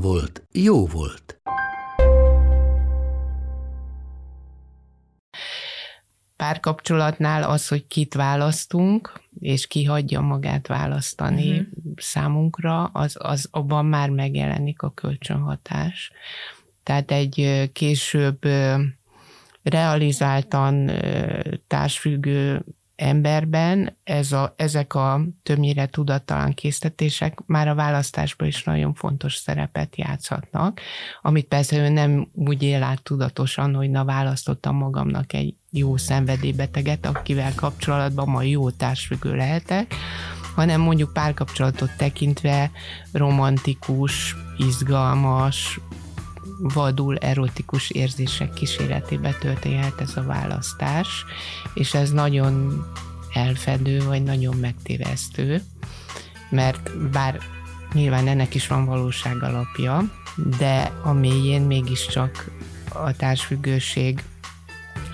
volt, jó volt. párkapcsolatnál az, hogy kit választunk, és ki hagyja magát választani uh-huh. számunkra, az, az abban már megjelenik a kölcsönhatás. Tehát egy később realizáltan társfüggő emberben ez a, ezek a többnyire tudattalan késztetések már a választásban is nagyon fontos szerepet játszhatnak, amit persze ő nem úgy él át tudatosan, hogy na választottam magamnak egy jó szenvedélybeteget, akivel kapcsolatban ma jó társfüggő lehetek, hanem mondjuk párkapcsolatot tekintve romantikus, izgalmas, vadul erotikus érzések kíséretébe történhet ez a választás, és ez nagyon elfedő, vagy nagyon megtévesztő, mert bár nyilván ennek is van valóság alapja, de a mélyén mégiscsak a társfüggőség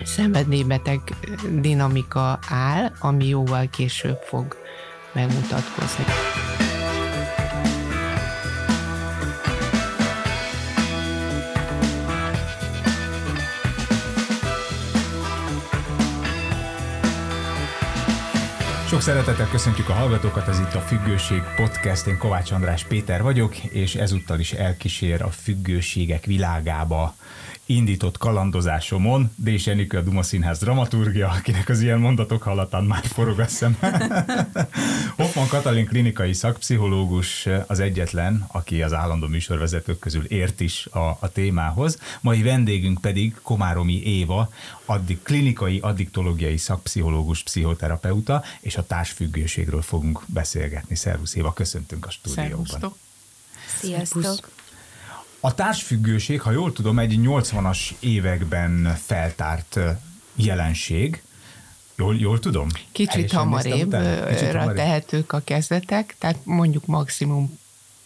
szenvedélybeteg dinamika áll, ami jóval később fog megmutatkozni. Sok szeretettel köszöntjük a hallgatókat, ez itt a Függőség Podcast, én Kovács András Péter vagyok, és ezúttal is elkísér a függőségek világába indított kalandozásomon Dés Enikő a Duma Színház dramaturgia, akinek az ilyen mondatok hallatán már forog a szem. Hoffman Katalin klinikai szakpszichológus az egyetlen, aki az állandó műsorvezetők közül ért is a, a témához. Mai vendégünk pedig Komáromi Éva, addig klinikai addiktológiai szakpszichológus, pszichoterapeuta, és a társfüggőségről fogunk beszélgetni. Szervusz Éva, köszöntünk a stúdióban. Szervusztok. Sziasztok. A társfüggőség, ha jól tudom, egy 80-as években feltárt jelenség. Jól, jól tudom? Kicsit hamarébbra tehetők a kezdetek, tehát mondjuk maximum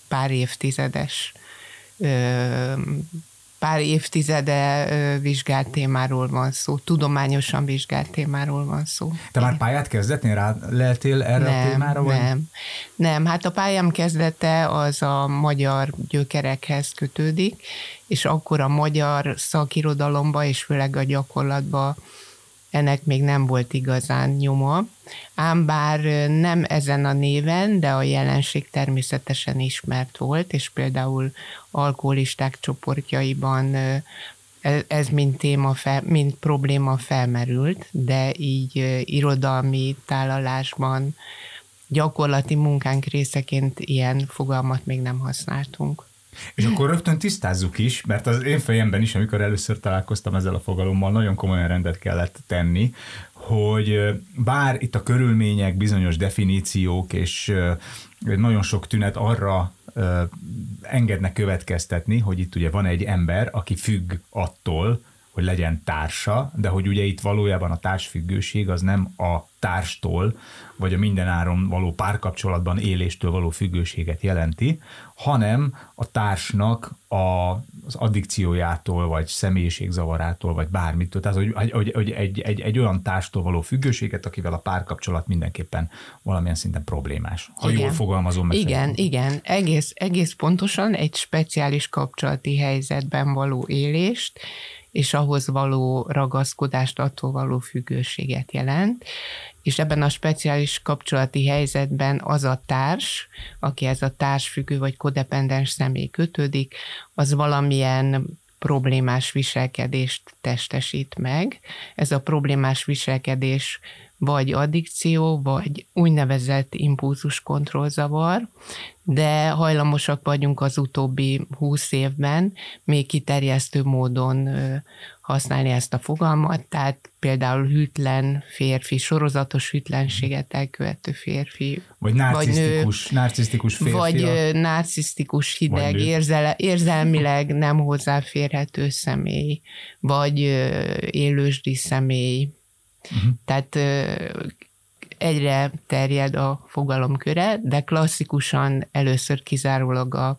pár évtizedes pár évtizede vizsgált témáról van szó, tudományosan vizsgált témáról van szó. Te már pályát kezdetnél rá lehetél erre nem, a témára? Vagy? Nem, nem, hát a pályám kezdete az a magyar gyökerekhez kötődik, és akkor a magyar szakirodalomba és főleg a gyakorlatba ennek még nem volt igazán nyoma, ám bár nem ezen a néven, de a jelenség természetesen ismert volt, és például alkoholisták csoportjaiban ez mint téma, fel, mint probléma felmerült, de így irodalmi tálalásban, gyakorlati munkánk részeként ilyen fogalmat még nem használtunk. És akkor rögtön tisztázzuk is, mert az én fejemben is, amikor először találkoztam ezzel a fogalommal, nagyon komolyan rendet kellett tenni, hogy bár itt a körülmények, bizonyos definíciók és nagyon sok tünet arra engednek következtetni, hogy itt ugye van egy ember, aki függ attól, hogy legyen társa, de hogy ugye itt valójában a társfüggőség az nem a társtól, vagy a mindenáron való párkapcsolatban éléstől való függőséget jelenti, hanem a társnak a, az addikciójától, vagy személyiségzavarától, vagy bármitől. Tehát, hogy, hogy, hogy egy, egy, egy olyan társtól való függőséget, akivel a párkapcsolat mindenképpen valamilyen szinten problémás. Ha igen. jól fogalmazom meg. Igen, igen. Egész, egész pontosan egy speciális kapcsolati helyzetben való élést, és ahhoz való ragaszkodást, attól való függőséget jelent, és ebben a speciális kapcsolati helyzetben az a társ, aki ez a társfüggő vagy kodependens személy kötődik, az valamilyen problémás viselkedést testesít meg. Ez a problémás viselkedés vagy addikció, vagy úgynevezett impulzuskontrollzavar, de hajlamosak vagyunk az utóbbi húsz évben még kiterjesztő módon használni ezt a fogalmat, tehát például hűtlen férfi, sorozatos hűtlenséget elkövető férfi. Vagy narcisztikus, vagy nő, narcisztikus férfi. Vagy narcisztikus hideg, vagy érzele, érzelmileg nem hozzáférhető személy, vagy élősdi személy. Uh-huh. Tehát egyre terjed a fogalomköre, de klasszikusan először kizárólag a,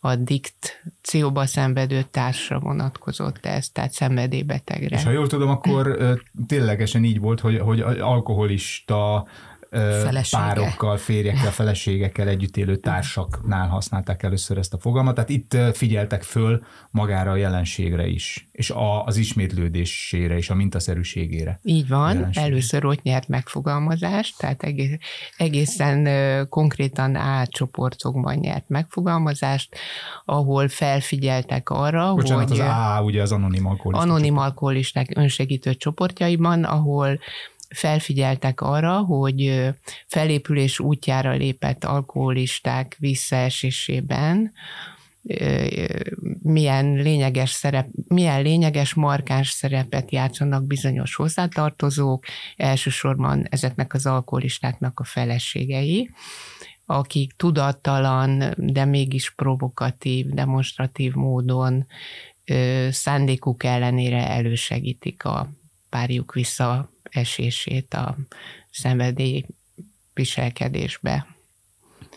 a dikcióba szenvedő társra vonatkozott ez, tehát szenvedélybetegre. És ha jól tudom, akkor ténylegesen így volt, hogy, hogy alkoholista Felesége. párokkal, férjekkel, feleségekkel együtt élő társaknál használták először ezt a fogalmat, tehát itt figyeltek föl magára a jelenségre is, és a, az ismétlődésére és a mintaszerűségére. Így van, először ott nyert megfogalmazást, tehát egész, egészen konkrétan átcsoportokban nyert megfogalmazást, ahol felfigyeltek arra, Bocsánat, hogy... az A, ugye az anonim alkoholisták. Anonim alkoholisták önsegítő csoportjaiban, ahol felfigyeltek arra, hogy felépülés útjára lépett alkoholisták visszaesésében milyen lényeges szerep, milyen lényeges, markáns szerepet játszanak bizonyos hozzátartozók, elsősorban ezeknek az alkoholistáknak a feleségei, akik tudattalan, de mégis provokatív, demonstratív módon szándékuk ellenére elősegítik a párjuk visszaesését a szenvedély viselkedésbe.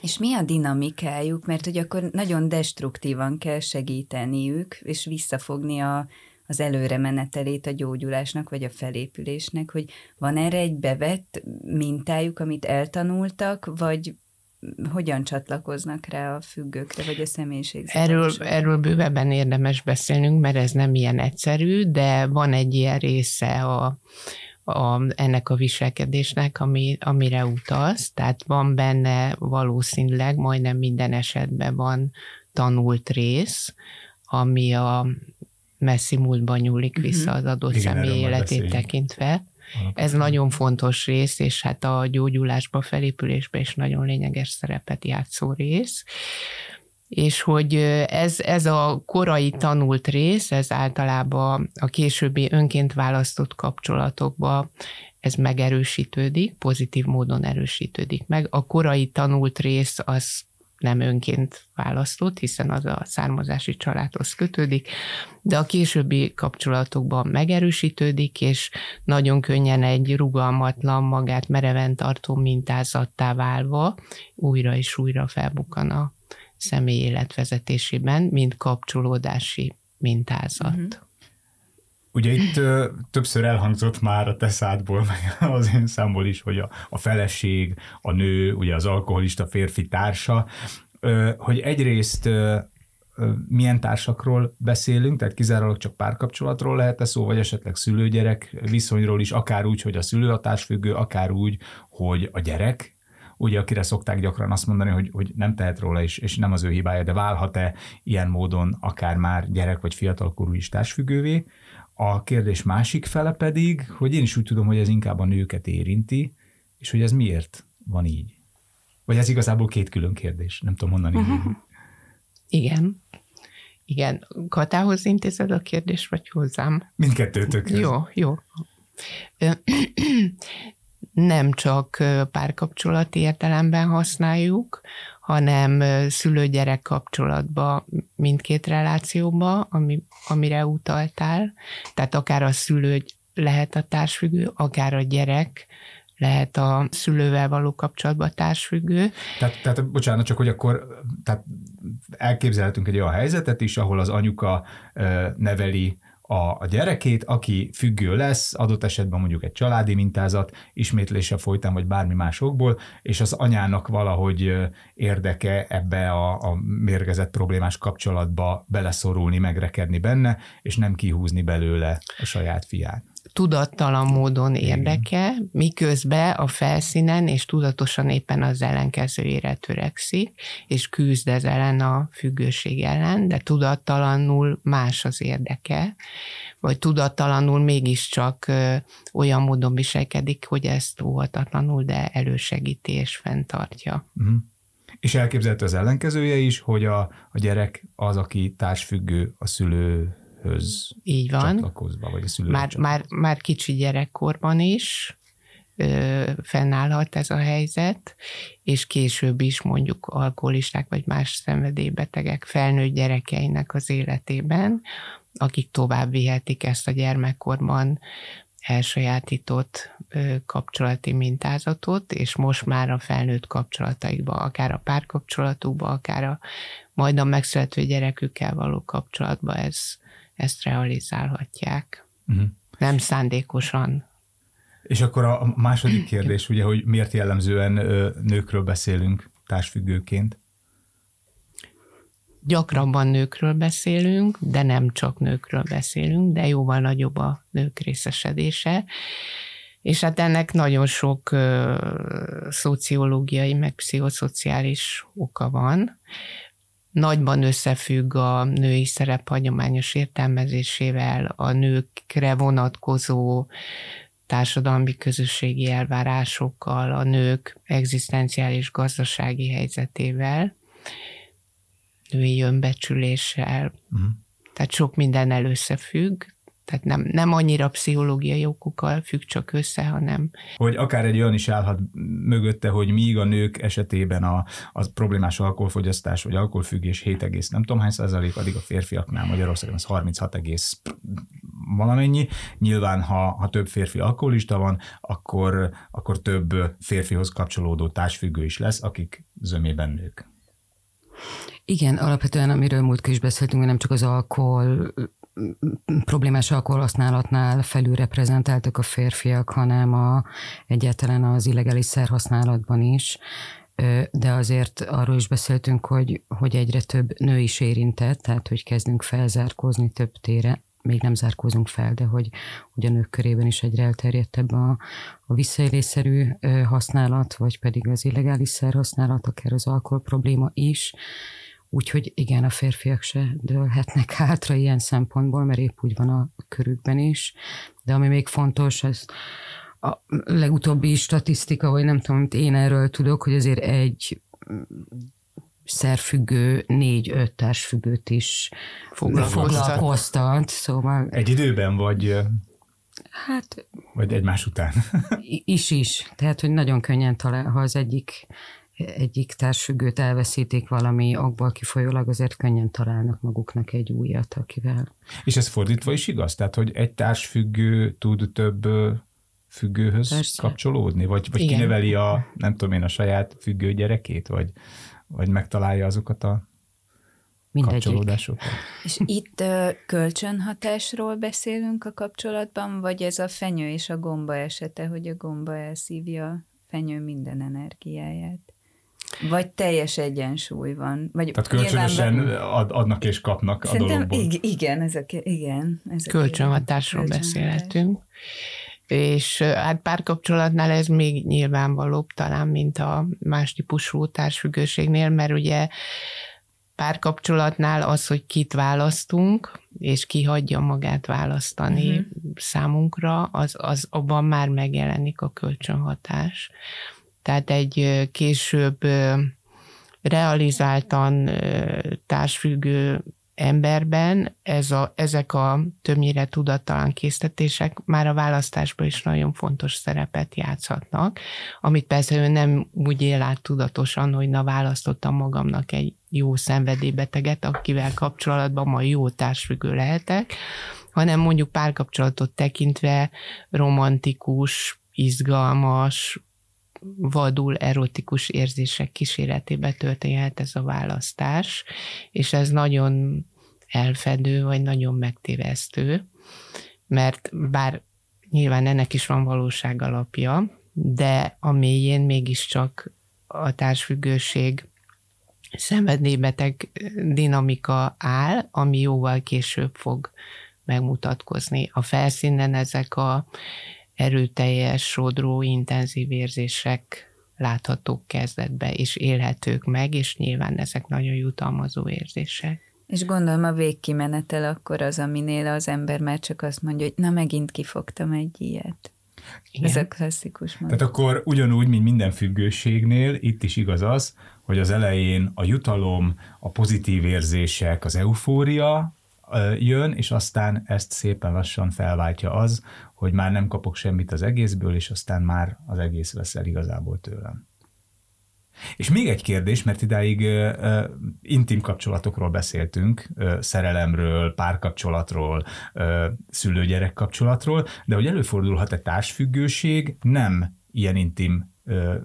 És mi a dinamikájuk? Mert hogy akkor nagyon destruktívan kell segíteniük, és visszafogni a, az előre menetelét a gyógyulásnak, vagy a felépülésnek, hogy van erre egy bevett mintájuk, amit eltanultak, vagy hogyan csatlakoznak rá a függőkre, vagy a személyiség? Erről, erről bővebben érdemes beszélnünk, mert ez nem ilyen egyszerű, de van egy ilyen része a, a, ennek a viselkedésnek, ami, amire utalsz, tehát van benne valószínűleg, majdnem minden esetben van tanult rész, ami a messzi múltban nyúlik vissza mhm. az adott Igen, személy életét tekintve, ez nagyon fontos rész, és hát a gyógyulásba, felépülésbe is nagyon lényeges szerepet játszó rész és hogy ez, ez a korai tanult rész, ez általában a későbbi önként választott kapcsolatokba ez megerősítődik, pozitív módon erősítődik meg. A korai tanult rész az nem önként választott, hiszen az a származási családhoz kötődik, de a későbbi kapcsolatokban megerősítődik, és nagyon könnyen egy rugalmatlan, magát mereven tartó mintázattá válva újra és újra felbukkan a személy életvezetésében, mint kapcsolódási mintázat. Uh-huh. Ugye itt ö, többször elhangzott már a te szádból, meg az én számból is, hogy a, a feleség, a nő, ugye az alkoholista férfi társa, ö, hogy egyrészt ö, milyen társakról beszélünk, tehát kizárólag csak párkapcsolatról lehet-e szó, vagy esetleg szülőgyerek viszonyról is, akár úgy, hogy a szülő a társfüggő, akár úgy, hogy a gyerek, ugye akire szokták gyakran azt mondani, hogy, hogy nem tehet róla, és, és nem az ő hibája, de válhat-e ilyen módon akár már gyerek vagy fiatalkorú is társfüggővé, a kérdés másik fele pedig, hogy én is úgy tudom, hogy ez inkább a nőket érinti, és hogy ez miért van így. Vagy ez igazából két külön kérdés, nem tudom mondani. Uh-huh. Igen. Igen. Katához intézed a kérdést, vagy hozzám? Mindkettőtök. Jó, jó. Nem csak párkapcsolati értelemben használjuk, hanem szülő-gyerek kapcsolatba, mindkét relációba, ami, amire utaltál. Tehát akár a szülő lehet a társfüggő, akár a gyerek lehet a szülővel való kapcsolatban társfüggő. Tehát, tehát bocsánat, csak hogy akkor tehát elképzelhetünk egy olyan helyzetet is, ahol az anyuka neveli a, a gyerekét, aki függő lesz, adott esetben mondjuk egy családi mintázat, ismétlése folytán, vagy bármi másokból, és az anyának valahogy érdeke ebbe a, a mérgezett problémás kapcsolatba beleszorulni, megrekedni benne, és nem kihúzni belőle a saját fiát. Tudattalan módon érdeke, miközben a felszínen és tudatosan éppen az ellenkezőjére törekszik, és küzd ez ellen a függőség ellen, de tudattalanul más az érdeke, vagy tudattalanul mégiscsak olyan módon viselkedik, hogy ezt óhatatlanul, de elősegíti és fenntartja. Uh-huh. És elképzelhető az ellenkezője is, hogy a, a gyerek az, aki társfüggő a szülőhöz Így van. csatlakozva, vagy a szülő. Már, már, már kicsi gyerekkorban is ö, fennállhat ez a helyzet, és később is mondjuk alkoholisták vagy más szenvedélybetegek felnőtt gyerekeinek az életében, akik tovább vihetik ezt a gyermekkorban elsajátított kapcsolati mintázatot, és most már a felnőtt kapcsolataikba, akár a párkapcsolatukba, akár a majd a megszülető gyerekükkel való kapcsolatba ez, ezt realizálhatják. Uh-huh. Nem szándékosan. És akkor a második kérdés, ugye, hogy miért jellemzően nőkről beszélünk társfüggőként? Gyakrabban nőkről beszélünk, de nem csak nőkről beszélünk, de jóval nagyobb a nők részesedése. És hát ennek nagyon sok ö, szociológiai, meg pszichoszociális oka van. Nagyban összefügg a női szerep hagyományos értelmezésével, a nőkre vonatkozó társadalmi közösségi elvárásokkal, a nők egzisztenciális gazdasági helyzetével női önbecsüléssel. Uh-huh. Tehát sok minden összefügg, tehát nem, nem annyira pszichológiai okokkal függ csak össze, hanem... Hogy akár egy olyan is állhat mögötte, hogy míg a nők esetében a, a problémás alkoholfogyasztás vagy alkoholfüggés 7, nem tudom hány százalék, addig a férfiaknál Magyarországon az 36, valamennyi. Nyilván, ha, ha több férfi alkoholista van, akkor, akkor több férfihoz kapcsolódó társfüggő is lesz, akik zömében nők. Igen, alapvetően amiről múltkor is beszéltünk, nem csak az alkohol problémás alkoholhasználatnál felülreprezentáltak a férfiak, hanem a, egyáltalán az illegális szerhasználatban is. De azért arról is beszéltünk, hogy, hogy egyre több nő is érintett, tehát hogy kezdünk felzárkózni több tére, még nem zárkózunk fel, de hogy, hogy a nők körében is egyre elterjedtebb a, a visszaélésszerű használat, vagy pedig az illegális szerhasználat, akár az alkohol probléma is. Úgyhogy igen, a férfiak se dőlhetnek hátra ilyen szempontból, mert épp úgy van a körükben is. De ami még fontos, az a legutóbbi statisztika, vagy nem tudom, amit én erről tudok, hogy azért egy szerfüggő, négy-öt társfüggőt is foglalkoztat. Szóval... Egy időben, vagy Hát... Vagy egymás után. Is is. Tehát, hogy nagyon könnyen talál, ha az egyik egyik társfüggőt elveszítik valami okból kifolyólag, azért könnyen találnak maguknak egy újat, akivel. És ez fordítva is igaz? Tehát, hogy egy társfüggő tud több függőhöz Persze. kapcsolódni? Vagy, vagy kineveli a, nem tudom én, a saját függő gyerekét? Vagy, vagy megtalálja azokat a Mindegyik. kapcsolódásokat? És itt kölcsönhatásról beszélünk a kapcsolatban, vagy ez a fenyő és a gomba esete, hogy a gomba elszívja a fenyő minden energiáját? Vagy teljes egyensúly van. Vagy Tehát kölcsönösen ad, adnak és kapnak a dologból. Igen, ezek, igen. Ezek Kölcsönhatásról beszélhetünk. És hát párkapcsolatnál ez még nyilvánvalóbb talán, mint a más típusú társfüggőségnél, mert ugye párkapcsolatnál az, hogy kit választunk, és ki hagyja magát választani uh-huh. számunkra, az, az abban már megjelenik a kölcsönhatás. Tehát egy később realizáltan társfüggő emberben ez a, ezek a többnyire tudattalan késztetések már a választásban is nagyon fontos szerepet játszhatnak, amit persze ő nem úgy él át tudatosan, hogy na választottam magamnak egy jó szenvedélybeteget, akivel kapcsolatban ma jó társfüggő lehetek, hanem mondjuk párkapcsolatot tekintve romantikus, izgalmas, vadul erotikus érzések kíséretébe történhet ez a választás, és ez nagyon elfedő, vagy nagyon megtévesztő, mert bár nyilván ennek is van valóság alapja, de a mélyén mégiscsak a társfüggőség szenvedélybeteg dinamika áll, ami jóval később fog megmutatkozni. A felszínen ezek a erőteljes, sodró, intenzív érzések láthatók kezdetbe, és élhetők meg, és nyilván ezek nagyon jutalmazó érzések. És gondolom a végkimenetel akkor az, aminél az ember már csak azt mondja, hogy na megint kifogtam egy ilyet. Igen. Ez a klasszikus mondat. Tehát akkor ugyanúgy, mint minden függőségnél, itt is igaz az, hogy az elején a jutalom, a pozitív érzések, az eufória jön, és aztán ezt szépen lassan felváltja az, hogy már nem kapok semmit az egészből, és aztán már az egész veszel igazából tőlem. És még egy kérdés, mert idáig uh, intim kapcsolatokról beszéltünk, uh, szerelemről, párkapcsolatról, uh, szülő-gyerek kapcsolatról, de hogy előfordulhat egy társfüggőség nem ilyen intim uh,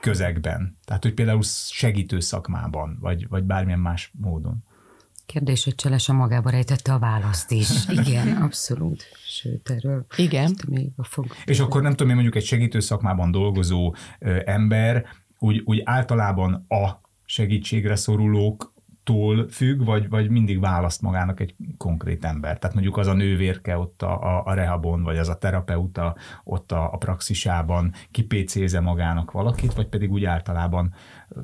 közegben. Tehát, hogy például segítő szakmában, vagy, vagy bármilyen más módon. Kérdés, hogy Cselesa magába rejtette a választ is. Igen, abszolút. Sőt, erről Igen. még a fog. És akkor nem tudom én mondjuk egy segítő szakmában dolgozó ö, ember úgy, úgy általában a segítségre szorulók tól függ, vagy, vagy mindig választ magának egy konkrét ember. Tehát mondjuk az a nővérke ott a, a, a rehabon, vagy az a terapeuta ott a, a praxisában kipécéze magának valakit, vagy pedig úgy általában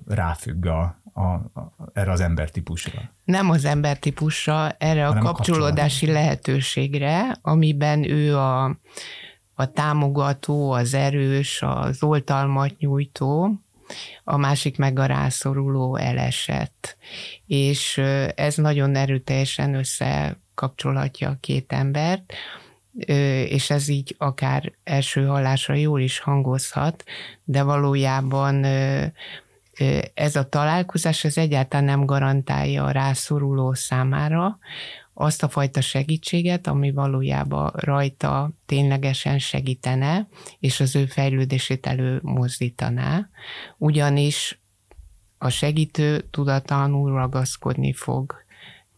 ráfügg a, a, a, erre az embertípusra. Nem az embertípusra, erre a kapcsolódási a lehetőségre, amiben ő a, a támogató, az erős, az oltalmat nyújtó, a másik meg a rászoruló elesett. És ez nagyon erőteljesen összekapcsolhatja a két embert, és ez így akár első hallásra jól is hangozhat, de valójában ez a találkozás az egyáltalán nem garantálja a rászoruló számára azt a fajta segítséget, ami valójában rajta ténylegesen segítene, és az ő fejlődését előmozdítaná, ugyanis a segítő tudatlanul ragaszkodni fog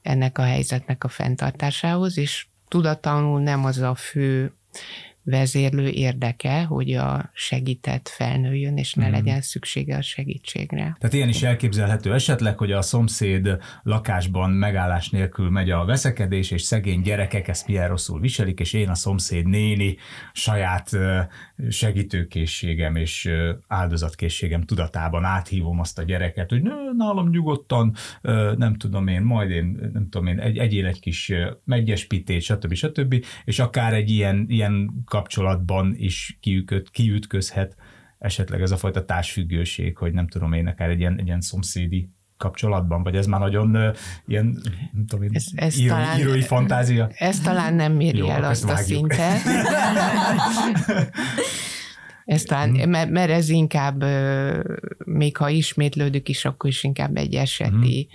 ennek a helyzetnek a fenntartásához, és tudatlanul nem az a fő vezérlő érdeke, hogy a segített felnőjön, és ne mm. legyen szüksége a segítségre. Tehát ilyen is elképzelhető esetleg, hogy a szomszéd lakásban megállás nélkül megy a veszekedés, és szegény gyerekek ezt milyen rosszul viselik, és én a szomszéd néni saját segítőkészségem és áldozatkészségem tudatában áthívom azt a gyereket, hogy nálam nyugodtan, nem tudom én, majd én, nem tudom én, egy, egyél egy kis megyespítét, stb. stb. És akár egy ilyen, ilyen kapcsolatban is kiüköt, kiütközhet esetleg ez a fajta társfüggőség, hogy nem tudom én, akár egy ilyen, egy ilyen szomszédi kapcsolatban, vagy ez már nagyon uh, ilyen, nem tudom én, ez, ez író, talán, írói fantázia? Ez talán nem méri Jó, el azt a szintet. Ez talán, mhm. mert, mert ez inkább, még ha ismétlődik is, akkor is inkább egy eseti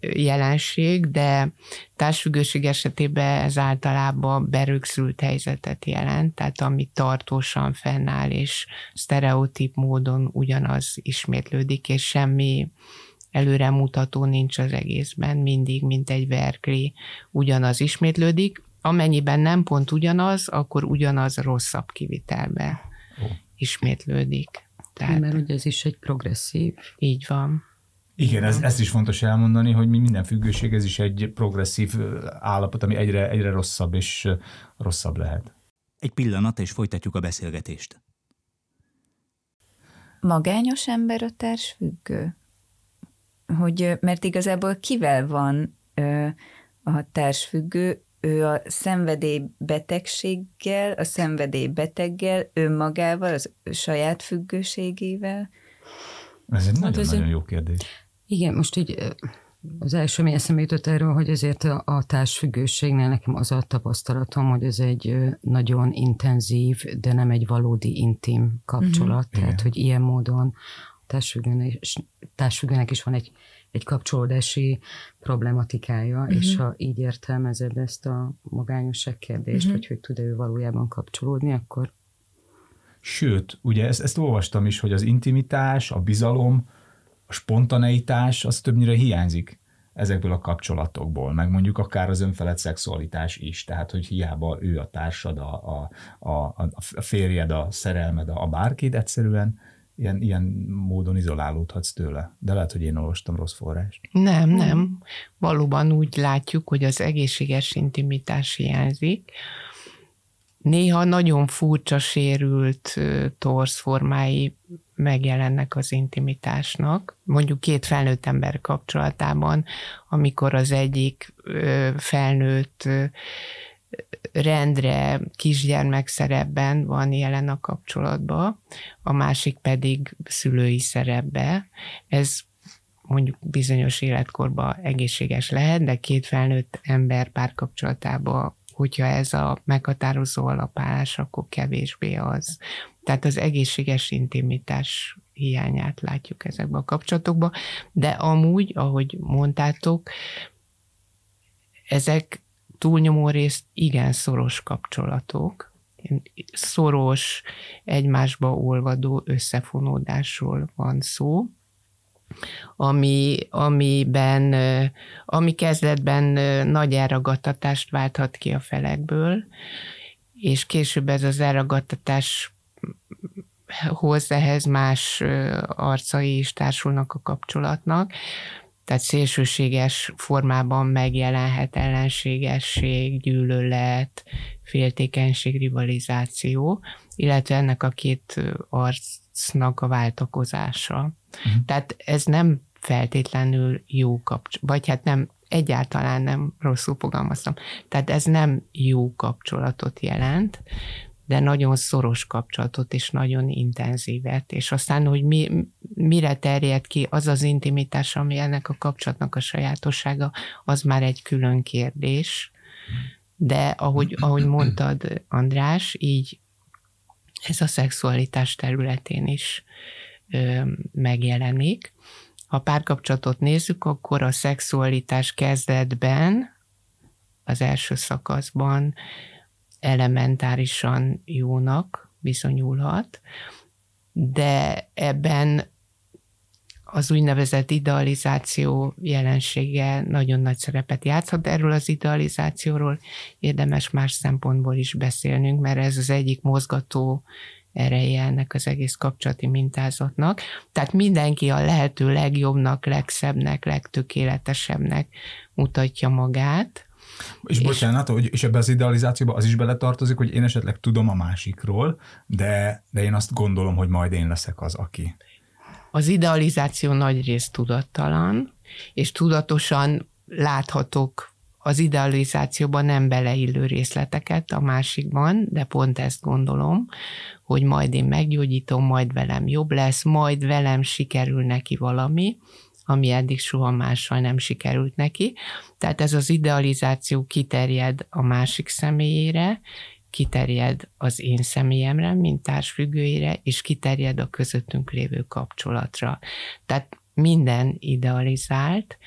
jelenség, de társfüggőség esetében ez általában berögzült helyzetet jelent, tehát ami tartósan fennáll, és sztereotíp módon ugyanaz ismétlődik, és semmi előremutató nincs az egészben, mindig, mint egy verkli, ugyanaz ismétlődik. Amennyiben nem pont ugyanaz, akkor ugyanaz rosszabb kivitelbe ismétlődik. Tehát, Mert ugye ez is egy progresszív. Így van. Igen, ez, ezt is fontos elmondani, hogy minden függőség, ez is egy progresszív állapot, ami egyre, egyre rosszabb és rosszabb lehet. Egy pillanat, és folytatjuk a beszélgetést. Magányos ember a társfüggő? Hogy, mert igazából kivel van ö, a társfüggő, ő a szenvedélybetegséggel, a szenvedélybeteggel, önmagával, az saját függőségével? Ez egy nagyon-nagyon hát jó kérdés. Igen, most így az első, ami eszembe jutott erről, hogy ezért a, a társfüggőségnél nekem az a tapasztalatom, hogy ez egy nagyon intenzív, de nem egy valódi intim kapcsolat. Mm-hmm. Tehát, Igen. hogy ilyen módon társfüggőnek, társfüggőnek is van egy, egy kapcsolódási problematikája, mm-hmm. és ha így értelmezed ezt a magányosság kérdést, mm-hmm. hogy hogy tud-e ő valójában kapcsolódni, akkor Sőt, ugye ezt, ezt olvastam is, hogy az intimitás, a bizalom, a spontaneitás az többnyire hiányzik ezekből a kapcsolatokból, meg mondjuk akár az önfelett szexualitás is, tehát hogy hiába ő a társad, a, a, a, a férjed, a szerelmed, a bárkid, egyszerűen ilyen, ilyen módon izolálódhatsz tőle. De lehet, hogy én olvastam rossz forrást. Nem, nem. Valóban úgy látjuk, hogy az egészséges intimitás hiányzik. Néha nagyon furcsa sérült torszformái megjelennek az intimitásnak. Mondjuk két felnőtt ember kapcsolatában, amikor az egyik felnőtt rendre kisgyermek szerepben van jelen a kapcsolatban, a másik pedig szülői szerepbe. Ez mondjuk bizonyos életkorban egészséges lehet, de két felnőtt ember párkapcsolatában, hogyha ez a meghatározó alapállás, akkor kevésbé az. Tehát az egészséges intimitás hiányát látjuk ezekben a kapcsolatokban, de amúgy, ahogy mondtátok, ezek túlnyomó részt igen szoros kapcsolatok, szoros, egymásba olvadó összefonódásról van szó, ami, amiben, ami kezdetben nagy elragadtatást válthat ki a felekből, és később ez az elragadtatás hoz ehhez más arcai is társulnak a kapcsolatnak, tehát szélsőséges formában megjelenhet ellenségesség, gyűlölet, féltékenység, rivalizáció, illetve ennek a két arcnak a váltakozása. Uh-huh. Tehát ez nem feltétlenül jó kapcsolat, vagy hát nem, egyáltalán nem rosszul fogalmaztam. Tehát ez nem jó kapcsolatot jelent, de nagyon szoros kapcsolatot, és nagyon intenzívet, és aztán, hogy mi, mire terjed ki az az intimitás, ami ennek a kapcsolatnak a sajátossága, az már egy külön kérdés, de ahogy, ahogy mondtad, András, így ez a szexualitás területén is ö, megjelenik. Ha párkapcsolatot nézzük, akkor a szexualitás kezdetben, az első szakaszban elementárisan jónak bizonyulhat, de ebben az úgynevezett idealizáció jelensége nagyon nagy szerepet játszhat. Erről az idealizációról érdemes más szempontból is beszélnünk, mert ez az egyik mozgató ereje ennek az egész kapcsolati mintázatnak. Tehát mindenki a lehető legjobbnak, legszebbnek, legtökéletesebbnek mutatja magát, és, és bocsánat, hogy, és ebbe az idealizációba az is beletartozik, hogy én esetleg tudom a másikról, de, de én azt gondolom, hogy majd én leszek az, aki. Az idealizáció nagy rész tudattalan, és tudatosan láthatok az idealizációban nem beleillő részleteket a másikban, de pont ezt gondolom, hogy majd én meggyógyítom, majd velem jobb lesz, majd velem sikerül neki valami, ami eddig soha mással nem sikerült neki. Tehát ez az idealizáció kiterjed a másik személyére, kiterjed az én személyemre, mint társfüggőire, és kiterjed a közöttünk lévő kapcsolatra. Tehát minden idealizált,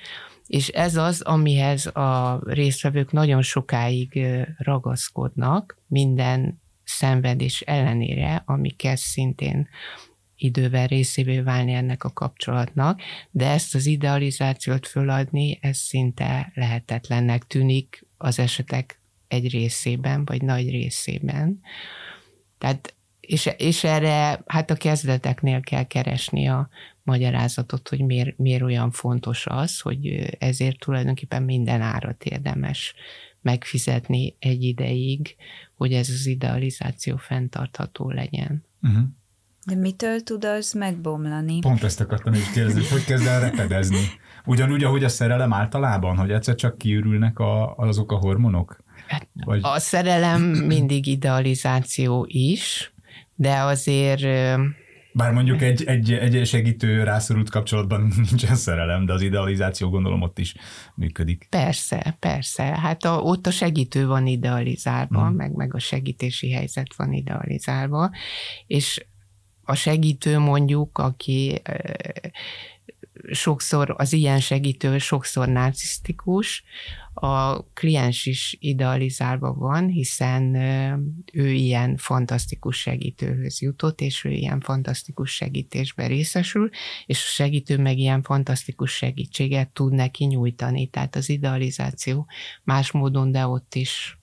és ez az, amihez a résztvevők nagyon sokáig ragaszkodnak, minden szenvedés ellenére, ami kezd szintén idővel részévé válni ennek a kapcsolatnak, de ezt az idealizációt föladni, ez szinte lehetetlennek tűnik az esetek egy részében, vagy nagy részében. Tehát, és, és erre hát a kezdeteknél kell keresni a magyarázatot, hogy miért, miért olyan fontos az, hogy ezért tulajdonképpen minden árat érdemes megfizetni egy ideig, hogy ez az idealizáció fenntartható legyen. Uh-huh. De mitől tud az megbomlani? Pont ezt akartam is kérdezni, hogy kezd el repedezni? Ugyanúgy, ahogy a szerelem általában, hogy egyszer csak kiürülnek a, azok a hormonok? Hát Vagy... A szerelem mindig idealizáció is, de azért... Bár mondjuk egy, egy, egy segítő rászorult kapcsolatban nincsen szerelem, de az idealizáció gondolom ott is működik. Persze, persze. Hát a, ott a segítő van idealizálva, hmm. meg, meg a segítési helyzet van idealizálva, és a segítő mondjuk, aki sokszor, az ilyen segítő sokszor narcisztikus, a kliens is idealizálva van, hiszen ő ilyen fantasztikus segítőhöz jutott, és ő ilyen fantasztikus segítésben részesül, és a segítő meg ilyen fantasztikus segítséget tud neki nyújtani. Tehát az idealizáció más módon, de ott is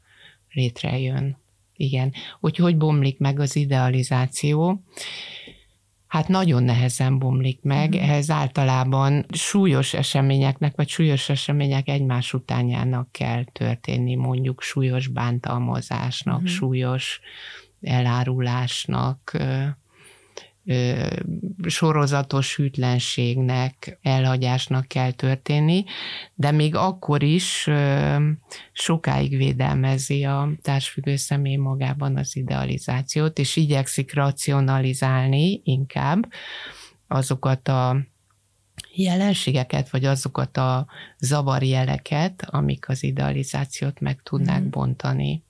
létrejön. Igen. Hogy hogy bomlik meg az idealizáció? Hát nagyon nehezen bomlik meg, uh-huh. ehhez általában súlyos eseményeknek, vagy súlyos események egymás utánjának kell történni, mondjuk súlyos bántalmazásnak, uh-huh. súlyos elárulásnak, sorozatos hűtlenségnek, elhagyásnak kell történni, de még akkor is sokáig védelmezi a társfüggő személy magában az idealizációt, és igyekszik racionalizálni inkább azokat a jelenségeket, vagy azokat a zavarjeleket, amik az idealizációt meg tudnák mm. bontani.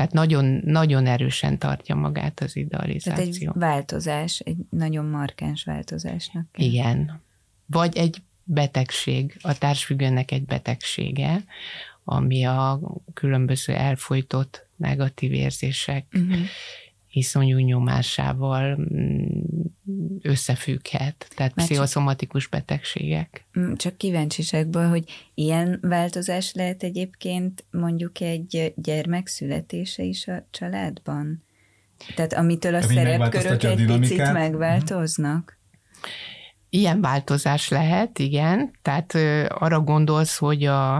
Tehát nagyon, nagyon erősen tartja magát az idealizáció. Tehát egy változás, egy nagyon markáns változásnak. Kell. Igen. Vagy egy betegség, a társfüggőnek egy betegsége, ami a különböző elfolytott negatív érzések uh-huh iszonyú nyomásával mm, összefügghet, tehát Már pszichoszomatikus betegségek. Mm, csak kíváncsiságból, hogy ilyen változás lehet egyébként mondjuk egy gyermek születése is a családban? Tehát amitől a szerepkörök egy picit megváltoznak? Ilyen változás lehet, igen. Tehát arra gondolsz, hogy a,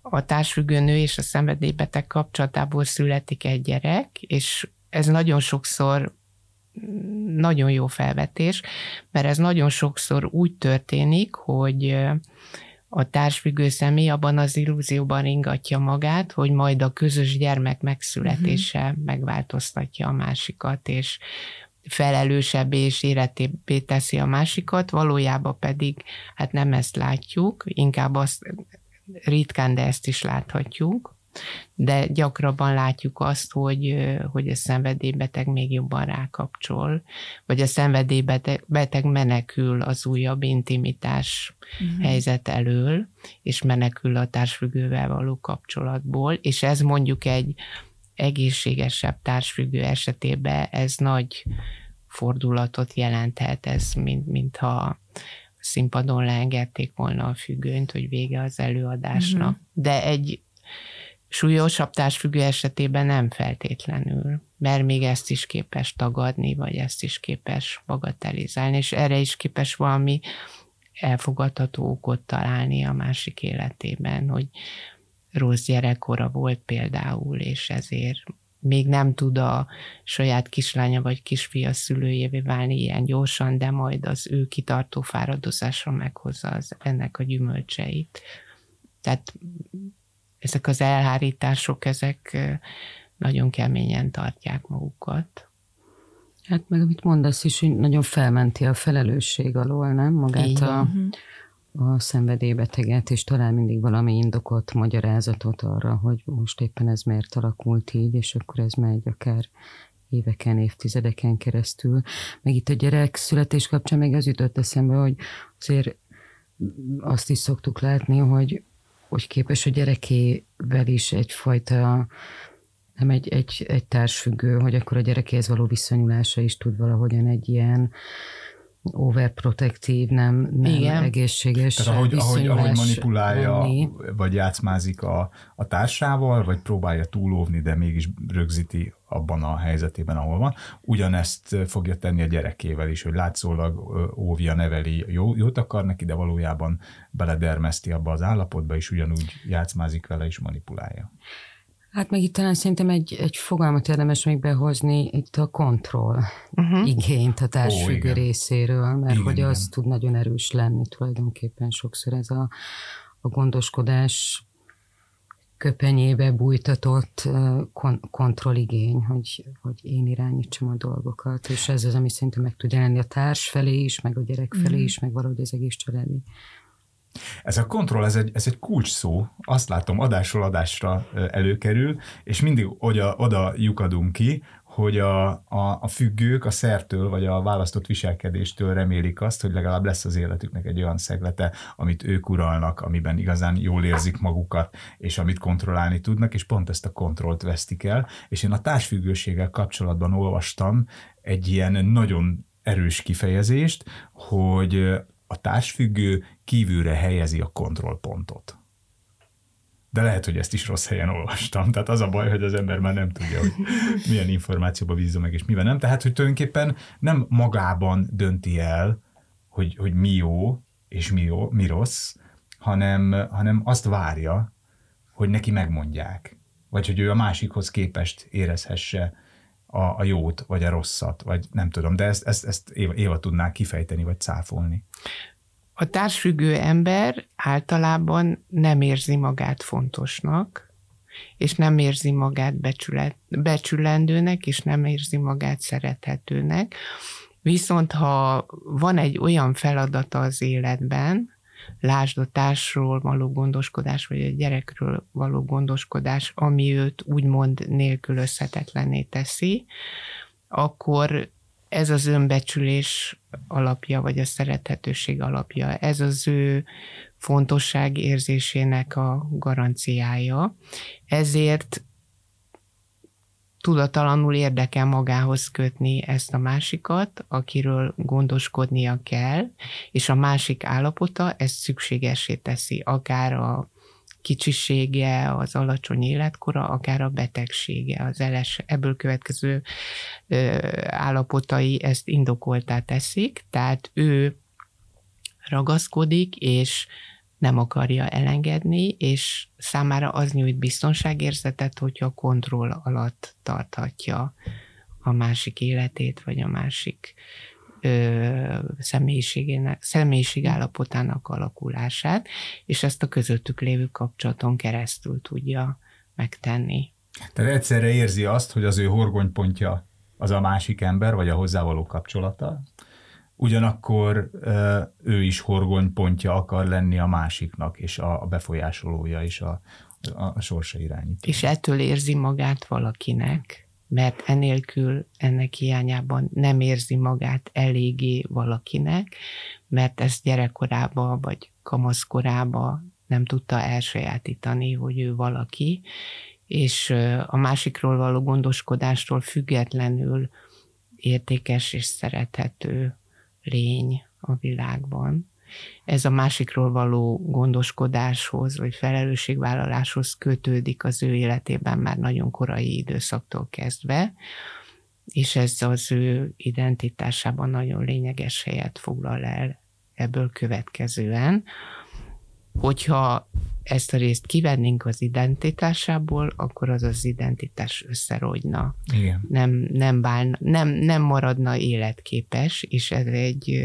a társfüggő nő és a szenvedélybeteg kapcsolatából születik egy gyerek, és ez nagyon sokszor nagyon jó felvetés, mert ez nagyon sokszor úgy történik, hogy a társfüggő személy abban az illúzióban ringatja magát, hogy majd a közös gyermek megszületése uh-huh. megváltoztatja a másikat, és felelősebb és életébbé teszi a másikat, valójában pedig hát nem ezt látjuk, inkább azt ritkán, de ezt is láthatjuk, de gyakrabban látjuk azt, hogy, hogy a szenvedélybeteg még jobban rákapcsol, vagy a szenvedélybeteg beteg menekül az újabb intimitás uh-huh. helyzet elől, és menekül a társfüggővel való kapcsolatból, és ez mondjuk egy egészségesebb társfüggő esetében ez nagy fordulatot jelenthet, ez mint, mintha színpadon leengedték volna a függönyt, hogy vége az előadásnak. Uh-huh. De egy Súlyosabb társfüggő esetében nem feltétlenül, mert még ezt is képes tagadni, vagy ezt is képes bagatelizálni, és erre is képes valami elfogadható okot találni a másik életében, hogy rossz gyerekkora volt például, és ezért még nem tud a saját kislánya vagy kisfia szülőjévé válni ilyen gyorsan, de majd az ő kitartó fáradozása meghozza az, ennek a gyümölcseit. Tehát ezek az elhárítások, ezek nagyon keményen tartják magukat. Hát meg amit mondasz is, hogy nagyon felmenti a felelősség alól, nem? Magát a, a szenvedélybeteget, és talán mindig valami indokot, magyarázatot arra, hogy most éppen ez miért alakult így, és akkor ez megy akár éveken, évtizedeken keresztül. Meg itt a gyerek születés kapcsán még az jutott eszembe, hogy azért azt is szoktuk látni, hogy hogy képes a gyerekével is egyfajta nem egy, egy, egy társfüggő, hogy akkor a gyerekéhez való viszonyulása is tud valahogyan egy ilyen overprotectív, nem, nem Igen. egészséges Tehát ahogy, ahogy, ahogy manipulálja, lenni. vagy játszmázik a, a társával, vagy próbálja túlóvni, de mégis rögzíti abban a helyzetében, ahol van. Ugyanezt fogja tenni a gyerekével is, hogy látszólag óvja, neveli, jó, jót akar neki, de valójában beledermeszti abba az állapotba, és ugyanúgy játszmázik vele és manipulálja. Hát meg itt talán szerintem egy, egy fogalmat érdemes még behozni, itt a kontroll uh-huh. igényt a társfüggő Ó, részéről, mert igen, hogy igen. az tud nagyon erős lenni tulajdonképpen sokszor ez a, a gondoskodás köpenyébe bújtatott kon- kontrolligény, hogy, hogy én irányítsam a dolgokat, és ez az, ami szerintem meg tud jelenni a társ felé is, meg a gyerek felé mm. is, meg valahogy az egész családi ez a kontroll, ez egy, ez egy kulcs szó, azt látom, adásról adásra előkerül, és mindig oda, oda lyukadunk ki, hogy a, a, a függők a szertől vagy a választott viselkedéstől remélik azt, hogy legalább lesz az életüknek egy olyan szeglete, amit ők uralnak, amiben igazán jól érzik magukat, és amit kontrollálni tudnak, és pont ezt a kontrollt vesztik el. És én a társfüggőséggel kapcsolatban olvastam egy ilyen nagyon erős kifejezést, hogy a társfüggő kívülre helyezi a kontrollpontot. de lehet, hogy ezt is rossz helyen olvastam. Tehát az a baj, hogy az ember már nem tudja, hogy milyen információba bízza meg, és mivel nem. Tehát, hogy tulajdonképpen nem magában dönti el, hogy, hogy mi jó, és mi, jó, mi rossz, hanem, hanem azt várja, hogy neki megmondják. Vagy hogy ő a másikhoz képest érezhesse a, a jót, vagy a rosszat, vagy nem tudom, de ezt, ezt, ezt Éva, Éva tudná kifejteni, vagy cáfolni. A társfüggő ember általában nem érzi magát fontosnak, és nem érzi magát becsület, becsülendőnek, és nem érzi magát szerethetőnek. Viszont ha van egy olyan feladata az életben, társról való gondoskodás, vagy a gyerekről való gondoskodás, ami őt úgymond nélkülözhetetlenné teszi, akkor ez az önbecsülés alapja, vagy a szerethetőség alapja, ez az ő fontosság érzésének a garanciája. Ezért tudatalanul érdekel magához kötni ezt a másikat, akiről gondoskodnia kell, és a másik állapota ezt szükségesé teszi, akár a kicsisége, az alacsony életkora, akár a betegsége, az eles, ebből következő ö, állapotai ezt indokoltá teszik, tehát ő ragaszkodik, és nem akarja elengedni, és számára az nyújt biztonságérzetet, hogyha kontroll alatt tarthatja a másik életét, vagy a másik ö, személyiségének, személyiség állapotának alakulását, és ezt a közöttük lévő kapcsolaton keresztül tudja megtenni. Tehát egyszerre érzi azt, hogy az ő horgonypontja az a másik ember, vagy a hozzávaló kapcsolata, ugyanakkor ő is horgonypontja akar lenni a másiknak, és a befolyásolója, és a, a sorsa irányító. És ettől érzi magát valakinek, mert enélkül, ennek hiányában nem érzi magát eléggé valakinek, mert ezt gyerekkorában vagy kamaszkorában nem tudta elsajátítani, hogy ő valaki, és a másikról való gondoskodástól függetlenül értékes és szerethető lény a világban. Ez a másikról való gondoskodáshoz, vagy felelősségvállaláshoz kötődik az ő életében már nagyon korai időszaktól kezdve, és ez az ő identitásában nagyon lényeges helyet foglal el ebből következően. Hogyha ezt a részt kivennénk az identitásából, akkor az az identitás összerogyna. Igen. Nem, nem, válna, nem, nem maradna életképes, és ez egy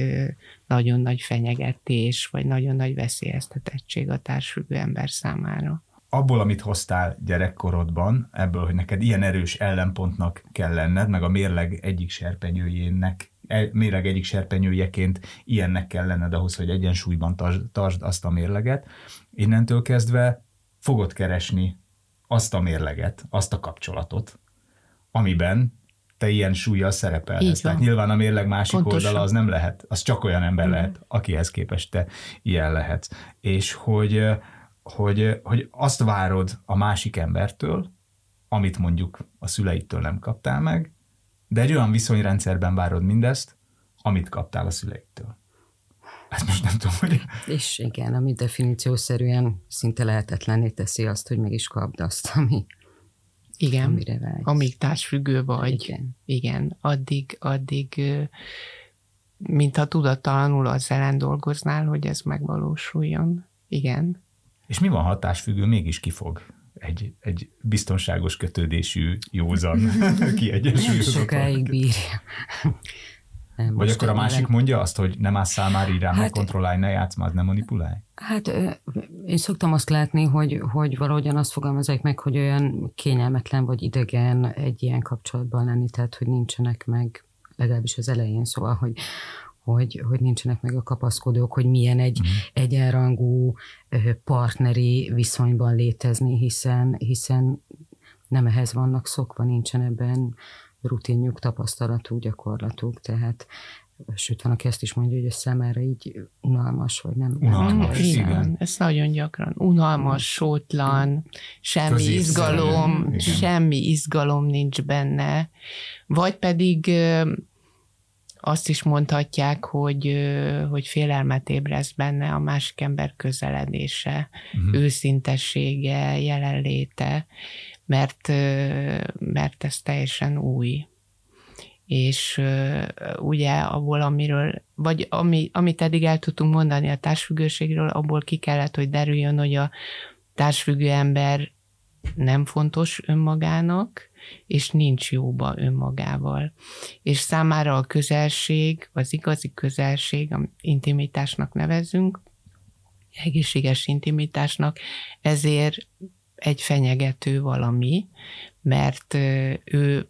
nagyon nagy fenyegetés, vagy nagyon nagy veszélyeztetettség a társfüggő ember számára. Abból, amit hoztál gyerekkorodban, ebből, hogy neked ilyen erős ellenpontnak kell lenned, meg a mérleg egyik serpenyőjének mérleg egyik serpenyőjeként ilyennek kell lenned ahhoz, hogy egyensúlyban tartsd azt a mérleget. Innentől kezdve fogod keresni azt a mérleget, azt a kapcsolatot, amiben te ilyen súlyjal szerepelhetsz. Tehát nyilván a mérleg másik Pontosan. oldala az nem lehet, az csak olyan ember mm. lehet, akihez képest te ilyen lehetsz. És hogy, hogy, hogy azt várod a másik embertől, amit mondjuk a szüleitől nem kaptál meg, de egy olyan viszonyrendszerben várod mindezt, amit kaptál a szüleiktől. Ezt most nem tudom, hogy... És igen, ami definíciószerűen szinte lehetetlenné teszi azt, hogy meg is kapd azt, ami, igen, amire vágysz. amíg társfüggő vagy. Igen. igen, addig, addig mintha tudattalanul az ellen dolgoznál, hogy ez megvalósuljon. Igen. És mi van hatásfüggő, mégis kifog? egy, egy biztonságos kötődésű, józan, kiegyensúlyozott. Sokáig bírja. Nem, Vagy akkor a másik nem... mondja azt, hogy nem állsz már így rám, hát, kontrollálj, ne játsz már, ne manipulálj? Hát én szoktam azt látni, hogy, hogy valahogyan azt fogalmazják meg, hogy olyan kényelmetlen vagy idegen egy ilyen kapcsolatban lenni, tehát hogy nincsenek meg legalábbis az elején, szóval, hogy, hogy, hogy nincsenek meg a kapaszkodók, hogy milyen egy uh-huh. egyenrangú partneri viszonyban létezni, hiszen, hiszen nem ehhez vannak szokva, nincsen ebben rutinjuk, tapasztalatuk, gyakorlatuk, tehát sőt, van, aki ezt is mondja, hogy ez számára így unalmas, vagy nem. Unalmas, nem, igen. igen. Ez nagyon gyakran. Unalmas, sótlan, semmi izgalom, igen. semmi izgalom nincs benne. Vagy pedig azt is mondhatják, hogy, hogy félelmet ébreszt benne a másik ember közeledése, uh-huh. őszintessége, jelenléte, mert, mert ez teljesen új. És ugye abból, amiről, vagy ami, amit eddig el tudtunk mondani a társfüggőségről, abból ki kellett, hogy derüljön, hogy a társfüggő ember nem fontos önmagának, és nincs jóba önmagával. És számára a közelség, az igazi közelség, amit intimitásnak nevezünk, egészséges intimitásnak, ezért egy fenyegető valami, mert ő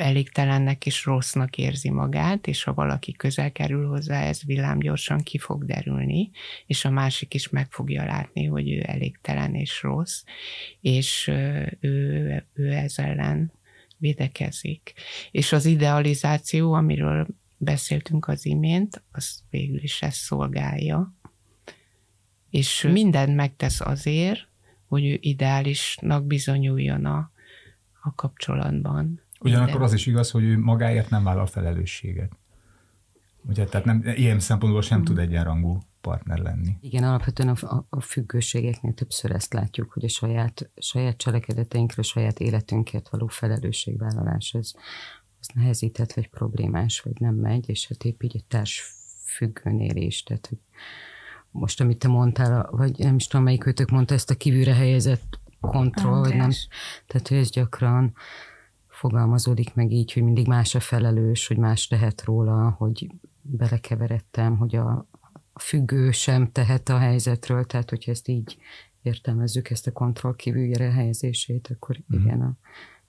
elégtelennek és rossznak érzi magát, és ha valaki közel kerül hozzá, ez villámgyorsan ki fog derülni, és a másik is meg fogja látni, hogy ő elégtelen és rossz, és ő, ő ez ellen védekezik. És az idealizáció, amiről beszéltünk az imént, az végül is ezt szolgálja. És mindent megtesz azért, hogy ő ideálisnak bizonyuljon a, a kapcsolatban. Ugyanakkor az is igaz, hogy ő magáért nem vállal felelősséget. Ugye, tehát nem, ilyen szempontból sem mm. tud egyenrangú partner lenni. Igen, alapvetően a, a függőségeknél többször ezt látjuk, hogy a saját, saját cselekedeteinkről, a saját életünkért való felelősségvállalás, ez az nehezített, vagy problémás, vagy nem megy, és hát épp így egy társ függőnél is, tehát hogy most, amit te mondtál, vagy nem is tudom, melyik őtök mondta ezt a kívülre helyezett kontroll, vagy nem, tehát hogy ez gyakran fogalmazódik meg így, hogy mindig más a felelős, hogy más tehet róla, hogy belekeveredtem, hogy a, függő sem tehet a helyzetről, tehát hogyha ezt így értelmezzük, ezt a kontroll kívülre helyezését, akkor mm. igen, a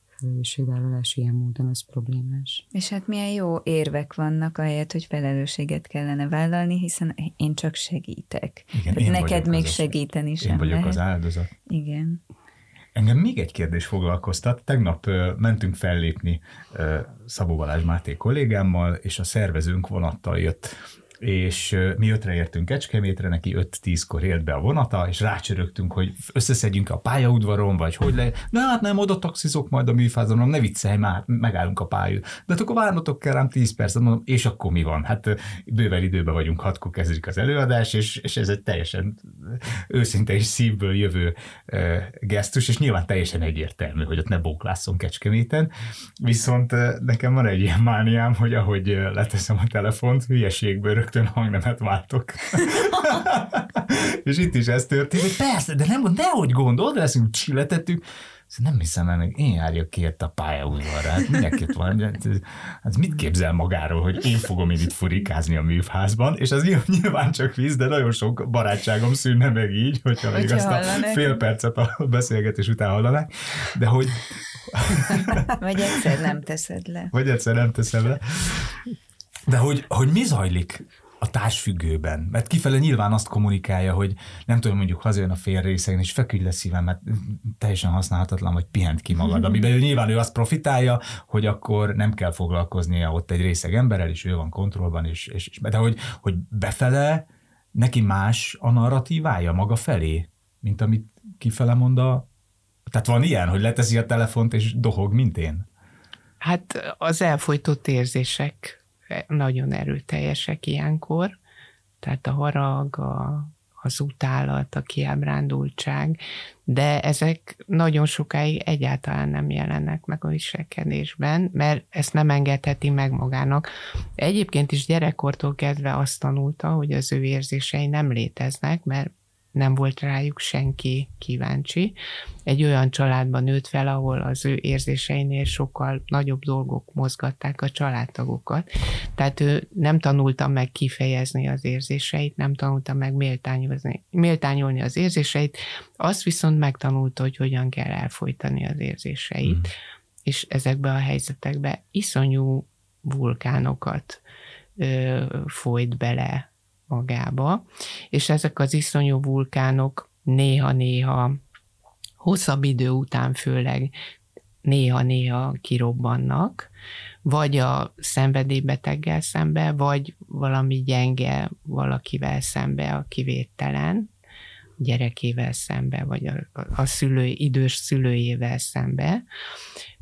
felelősségvállalás ilyen módon az problémás. És hát milyen jó érvek vannak ahelyett, hogy felelősséget kellene vállalni, hiszen én csak segítek. Igen, én neked még segíteni sem Én vagyok lehet. az áldozat. Igen. Engem még egy kérdés foglalkoztat. Tegnap mentünk fellépni Szabó Balázs Máté kollégámmal, és a szervezőnk vonattal jött és mi ötre értünk Kecskemétre, neki 5-10-kor ért be a vonata, és rácsörögtünk, hogy összeszedjünk a pályaudvaron, vagy hogy le. Na hát nem, oda taxizok majd a műfázon, ne viccelj már, megállunk a pályú. De hát akkor várnotok kell rám 10 percet, mondom, és akkor mi van? Hát bővel időben vagyunk, hatkor kezdődik az előadás, és, és ez egy teljesen őszinte és szívből jövő gesztus, és nyilván teljesen egyértelmű, hogy ott ne bóklásszon Kecskeméten. Viszont nekem van egy ilyen mániám, hogy ahogy leteszem a telefont, hülyeségből rögtön hangnemet váltok. és itt is ez történt, hogy persze, de nem, nehogy gondold, leszünk, csilletettük, nem hiszem el, hogy én járjak ki a pályaudvarra. Hát mindenkit van. Hát, hát mit képzel magáról, hogy én fogom én itt furikázni a műfházban, és az nyilván csak víz, de nagyon sok barátságom szűnne meg így, hogyha, hogyha még azt a fél percet a beszélgetés után hallanák. De hogy... Vagy egyszer nem teszed le. Vagy egyszer nem teszed le. De hogy, hogy mi zajlik a társfüggőben? Mert kifele nyilván azt kommunikálja, hogy nem tudom, mondjuk hazajön a fél részegen, és feküdj le szívem, mert teljesen használhatatlan, vagy pihent ki magad. Amiben ő nyilván ő azt profitálja, hogy akkor nem kell foglalkoznia ott egy részeg emberrel, és ő van kontrollban, és, és, és de hogy, hogy befele neki más a narratívája maga felé, mint amit kifele mond a... Tehát van ilyen, hogy leteszi a telefont, és dohog, mint én? Hát az elfolytott érzések nagyon erőteljesek ilyenkor, tehát a harag, a, az utálat, a kiábrándultság, de ezek nagyon sokáig egyáltalán nem jelennek meg a viselkedésben, mert ezt nem engedheti meg magának. Egyébként is gyerekkortól kezdve azt tanulta, hogy az ő érzései nem léteznek, mert nem volt rájuk senki kíváncsi. Egy olyan családban nőtt fel, ahol az ő érzéseinél sokkal nagyobb dolgok mozgatták a családtagokat. Tehát ő nem tanulta meg kifejezni az érzéseit, nem tanulta meg méltányolni, méltányolni az érzéseit, azt viszont megtanulta, hogy hogyan kell elfolytani az érzéseit. Mm. És ezekbe a helyzetekbe iszonyú vulkánokat ö, folyt bele magába, és ezek az iszonyú vulkánok néha-néha hosszabb idő után főleg néha-néha kirobbannak, vagy a szenvedélybeteggel szembe, vagy valami gyenge valakivel szembe, a kivételen, gyerekével szembe, vagy a, a szülő, idős szülőjével szembe,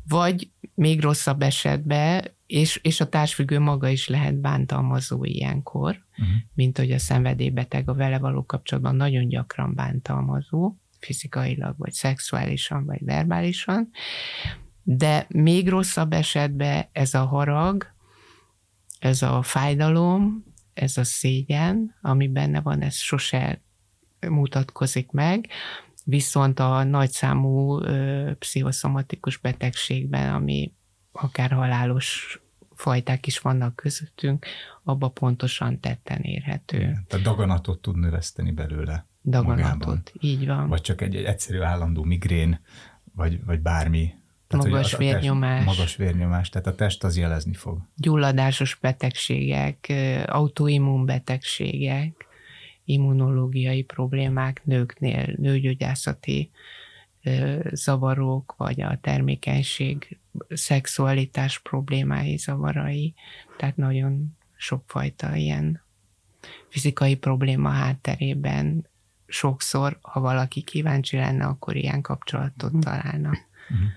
vagy még rosszabb esetben és, és a társfüggő maga is lehet bántalmazó ilyenkor, uh-huh. mint hogy a szenvedélybeteg a vele való kapcsolatban nagyon gyakran bántalmazó, fizikailag, vagy szexuálisan, vagy verbálisan, de még rosszabb esetben ez a harag, ez a fájdalom, ez a szégyen, ami benne van, ez sose mutatkozik meg, viszont a nagyszámú ö, pszichoszomatikus betegségben, ami akár halálos fajták is vannak közöttünk, abba pontosan tetten érhető. Igen, tehát daganatot tud növeszteni belőle. Daganatot, magában. így van. Vagy csak egy, egy egyszerű állandó migrén, vagy, vagy bármi. Tehát, magas vérnyomás. Test, magas vérnyomás, tehát a test az jelezni fog. Gyulladásos betegségek, autoimmun betegségek, immunológiai problémák nőknél, nőgyógyászati zavarok, vagy a termékenység, szexualitás problémái, zavarai, tehát nagyon sokfajta ilyen fizikai probléma hátterében sokszor, ha valaki kíváncsi lenne, akkor ilyen kapcsolatot mhm. találna. Uh-huh.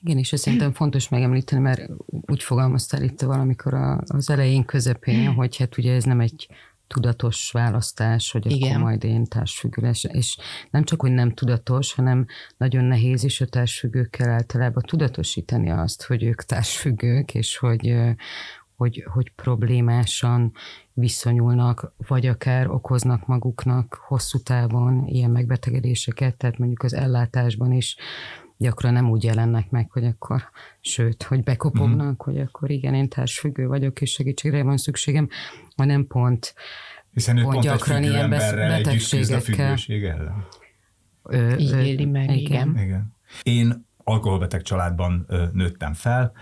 Igen, és ezt szerintem fontos megemlíteni, mert úgy fogalmaztál itt valamikor az elején, közepén, hogy hát ugye ez nem egy tudatos választás, hogy Igen. akkor majd én társfüggő lesz. És nem csak, hogy nem tudatos, hanem nagyon nehéz is a társfüggőkkel általában tudatosítani azt, hogy ők társfüggők, és hogy, hogy, hogy problémásan viszonyulnak, vagy akár okoznak maguknak hosszú távon ilyen megbetegedéseket, tehát mondjuk az ellátásban is gyakran nem úgy jelennek meg, hogy akkor, sőt, hogy bekopognak, mm. hogy akkor igen, én társfüggő vagyok, és segítségre van szükségem, hanem pont hiszen ő pont, pont gyakran ilyen betegségekkel. ellen. Ö, Így éli meg, igen. igen. igen. Én alkoholbeteg családban ö, nőttem fel,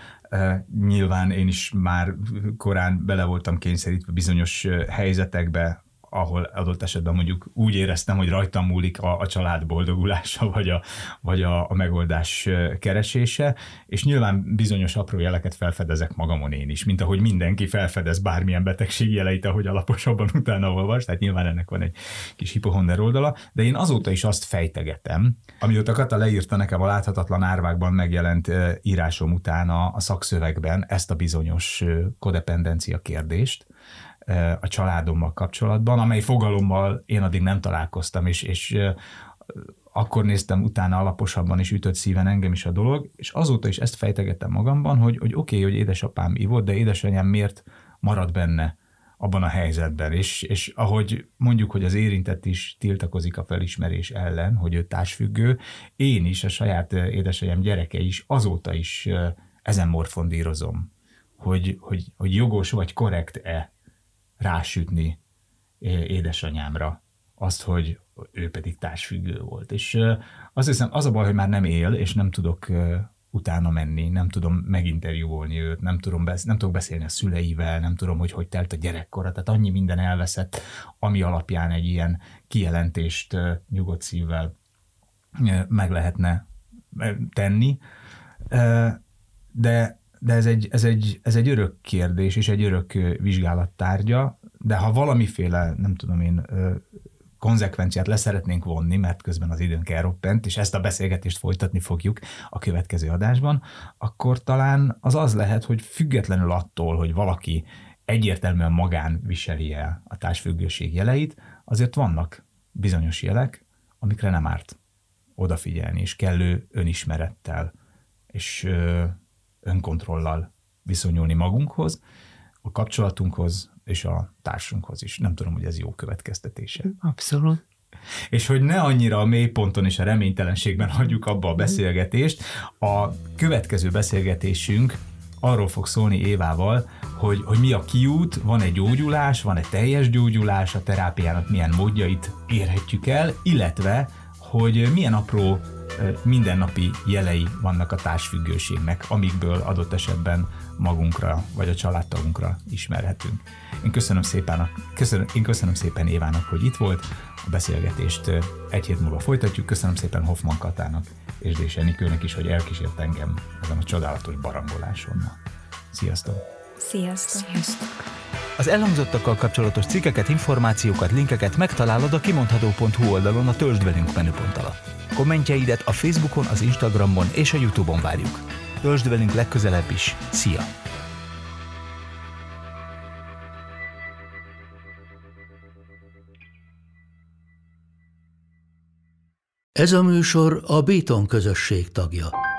Nyilván én is már korán bele voltam kényszerítve bizonyos helyzetekbe, ahol adott esetben mondjuk úgy éreztem, hogy rajtam múlik a, a család boldogulása, vagy, a, vagy a, a megoldás keresése, és nyilván bizonyos apró jeleket felfedezek magamon én is, mint ahogy mindenki felfedez bármilyen betegség jeleit, ahogy alaposabban utána olvas, tehát nyilván ennek van egy kis hipohonder oldala, de én azóta is azt fejtegetem, amióta Kata leírta nekem a láthatatlan árvákban megjelent írásom után a, a szakszövegben ezt a bizonyos kodependencia kérdést, a családommal kapcsolatban, amely fogalommal én addig nem találkoztam, és, és akkor néztem utána alaposabban, és ütött szíven engem is a dolog, és azóta is ezt fejtegettem magamban, hogy, hogy oké, okay, hogy édesapám ivott, de édesanyám miért marad benne abban a helyzetben, és, és ahogy mondjuk, hogy az érintett is tiltakozik a felismerés ellen, hogy ő társfüggő, én is, a saját édesanyám gyereke is azóta is ezen morfondírozom, hogy, hogy, hogy jogos vagy korrekt-e rásütni édesanyámra azt, hogy ő pedig társfüggő volt. És azt hiszem, az a baj, hogy már nem él, és nem tudok utána menni, nem tudom meginterjúvolni őt, nem, tudom besz- nem tudok beszélni a szüleivel, nem tudom, hogy hogy telt a gyerekkora, tehát annyi minden elveszett, ami alapján egy ilyen kijelentést nyugodt szívvel meg lehetne tenni. De de ez egy, ez, egy, ez egy örök kérdés, és egy örök vizsgálat tárgya, de ha valamiféle, nem tudom én, konzekvenciát leszeretnénk vonni, mert közben az időnk elroppent, és ezt a beszélgetést folytatni fogjuk a következő adásban, akkor talán az az lehet, hogy függetlenül attól, hogy valaki egyértelműen magán viseli el a társfüggőség jeleit, azért vannak bizonyos jelek, amikre nem árt odafigyelni, és kellő önismerettel, és önkontrollal viszonyulni magunkhoz, a kapcsolatunkhoz és a társunkhoz is. Nem tudom, hogy ez jó következtetése. Abszolút. És hogy ne annyira a mélyponton és a reménytelenségben hagyjuk abba a beszélgetést, a következő beszélgetésünk arról fog szólni Évával, hogy, hogy mi a kiút, van egy gyógyulás, van egy teljes gyógyulás, a terápiának milyen módjait érhetjük el, illetve hogy milyen apró mindennapi jelei vannak a társfüggőségnek, amikből adott esetben magunkra vagy a családtagunkra ismerhetünk. Én köszönöm szépen, a, köszönöm, én köszönöm szépen Évának, hogy itt volt, a beszélgetést egy hét múlva folytatjuk. Köszönöm szépen Hoffman Katának és Dés Enikőnek is, hogy elkísért engem ezen a csodálatos barangoláson. Sziasztok! Sziasztok! Sziasztok. Az elhangzottakkal kapcsolatos cikkeket, információkat, linkeket megtalálod a kimondható.hu oldalon a Töltsd velünk menüpont alatt. Kommentjeidet a Facebookon, az Instagramon és a Youtube-on várjuk. Töltsd velünk legközelebb is. Szia! Ez a műsor a Béton közösség tagja.